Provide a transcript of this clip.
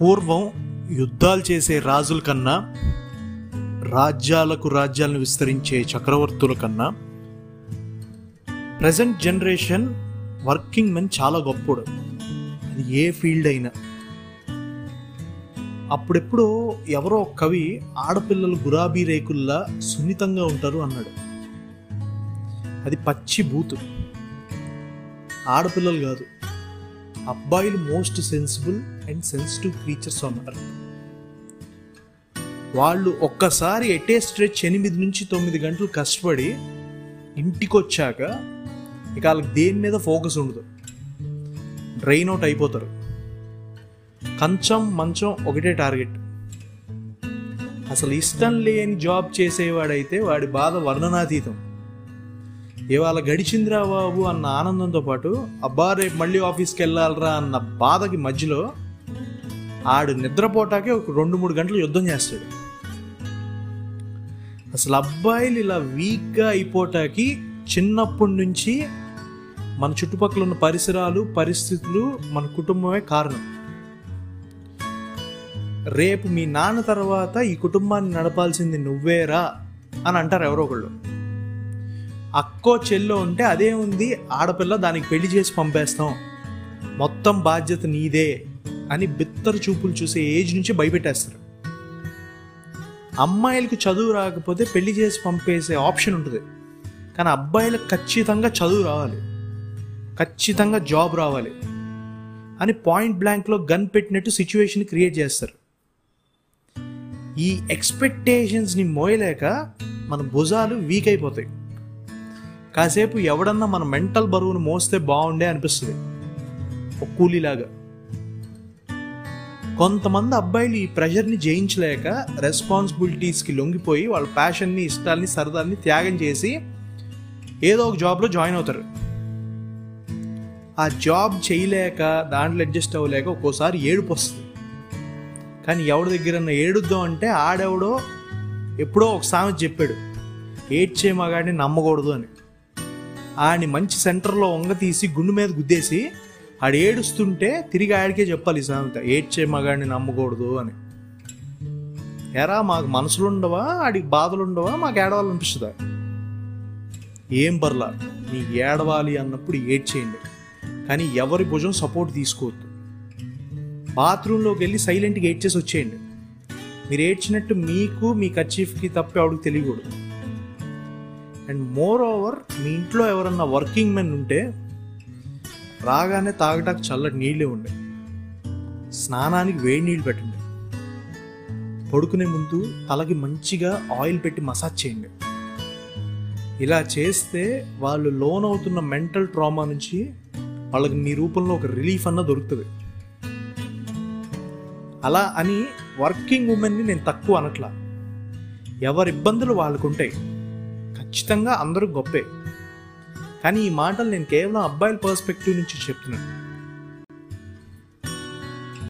పూర్వం యుద్ధాలు చేసే రాజుల కన్నా రాజ్యాలకు రాజ్యాలను విస్తరించే చక్రవర్తుల కన్నా ప్రజెంట్ జనరేషన్ వర్కింగ్ మెన్ చాలా గొప్పడు అది ఏ ఫీల్డ్ అయినా. అప్పుడెప్పుడో ఎవరో కవి ఆడపిల్లలు గులాబీ రేకుల్లా సున్నితంగా ఉంటారు అన్నాడు. అది పచ్చి బూతు. ఆడపిల్లలు కాదు. అబ్బాయిలు most sensible and sensitive creatures అన్నారు వాళ్ళు ఒక్కసారి ఎటే స్ట్రెచ్ ఎనిమిది నుంచి తొమ్మిది గంటలు కష్టపడి ఇంటికి వచ్చాక ఇక వాళ్ళకి దేని మీద ఫోకస్ ఉండదు. డ్రైన్ అవుట్ అయిపోతారు. కంచం మంచం ఒకటే టార్గెట్. అసలు ఇష్టం లేని జాబ్ చేసేవాడైతే వాడి బాధ వర్ణనాతీతం. ఇవాళ గడిచిందిరా బాబు అన్న ఆనందంతో పాటు అబ్బా రేపు మళ్ళీ ఆఫీస్కి వెళ్ళాలరా అన్న బాధకి మధ్యలో ఆడు నిద్రపోటాకే ఒక రెండు మూడు గంటలు యుద్ధం చేస్తాడు. అసలు అబ్బాయిలు ఇలా వీక్గా అయిపోటాకి చిన్నప్పటి నుంచి మన చుట్టుపక్కల ఉన్న పరిసరాలు పరిస్థితులు మన కుటుంబమే కారణం. రేపు మీ నాన్న తర్వాత ఈ కుటుంబాన్ని నడపాల్సింది నువ్వేరా అని అంటారు ఎవరో ఒకళ్ళు. అక్కో చెల్లో ఉంటే అదే ఉంది ఆడపిల్ల దానికి పెళ్ళి చేసి పంపేస్తాం. మొత్తం బాధ్యత నీదే అని బిత్తరు చూపులు చూసే ఏజ్ నుంచి భయపెట్టేస్తారు. అమ్మాయిలకు చదువు రాకపోతే పెళ్ళి చేసి పంపేసే ఆప్షన్ ఉంటుంది. కానీ అబ్బాయిలకు ఖచ్చితంగా చదువు రావాలి. ఖచ్చితంగా జాబ్ రావాలి అని పాయింట్ బ్లాంక్లో గన్ పెట్టినట్టు సిచ్యువేషన్ క్రియేట్ చేస్తారు. ఈ ఎక్స్పెక్టేషన్స్ని మోయలేక మన భుజాలు వీక్ అయిపోతాయి. కాసేపు ఎవడన్నా మన మెంటల్ బరువును మోస్తే బాగుండే అనిపిస్తుంది. ఒక కూలీలాగా. కొంతమంది అబ్బాయిలు ఈ ప్రెషర్ని జయించలేక రెస్పాన్సిబిలిటీస్కి లొంగిపోయి వాళ్ళ ప్యాషన్ని ఇష్టాల్ని సరదాల్ని త్యాగం చేసి ఏదో ఒక జాబ్లో జాయిన్ అవుతారు. ఆ జాబ్ చేయలేక దాంట్లో అడ్జస్ట్ అవ్వలేక ఒక్కోసారి ఏడుపు వస్తుంది. కానీ ఎవడి దగ్గర ఏడుద్దాం అంటే ఆడెవడో ఎప్పుడో ఒక సామెత చెప్పాడు. ఏడ్చే మగాడిని నమ్మకూడదు అని. ఆడిని మంచి సెంటర్లో వంగ తీసి గుండు మీద గుద్దేసి ఆడు ఏడుస్తుంటే తిరిగి ఆడికే చెప్పాలి ఈ సామెత. ఏడ్చే మగాడిని నమ్మకూడదు అని. ఎరా మాకు మనసులు ఉండవా? ఆడికి బాధలు ఉండవా? మాకు ఏడవాలనిపిస్తుందా? ఏం పర్లా నీ ఏడవాలి అన్నప్పుడు ఏడ్చేయండి. కానీ ఎవరి భుజం సపోర్ట్ తీసుకోవద్దు. బాత్రూంలోకి వెళ్ళి సైలెంట్గా ఏడ్చేసి వచ్చేయండి. మీరు ఏడ్చినట్టు మీకు మీ కచీఫ్కి తప్పి ఆవిడకి తెలియకూడదు. అండ్ మోర్ ఓవర్ మీ ఇంట్లో ఎవరన్నా వర్కింగ్ మెన్ ఉంటే రాగానే తాగటానికి చల్లటి నీళ్ళే ఉండే స్నానానికి వేడి నీళ్ళు పెట్టండి. పడుకునే ముందు తలకి మంచిగా ఆయిల్ పెట్టి మసాజ్ చేయండి. ఇలా చేస్తే వాళ్ళు లోన్ అవుతున్న మెంటల్ ట్రామా నుంచి వాళ్ళకి మీ రూపంలో ఒక రిలీఫ్ అన్న దొరుకుతుంది. అలా అని వర్కింగ్ ఉమెన్ని నేను తక్కువ అనట్లా. ఎవరి ఇబ్బందులు వాళ్ళకుంటాయి. ఖచ్చితంగా అందరూ గొప్పే. కానీ ఈ మాటలు నేను కేవలం అబ్బాయిల పర్స్పెక్టివ్ నుంచి చెప్తున్నాను.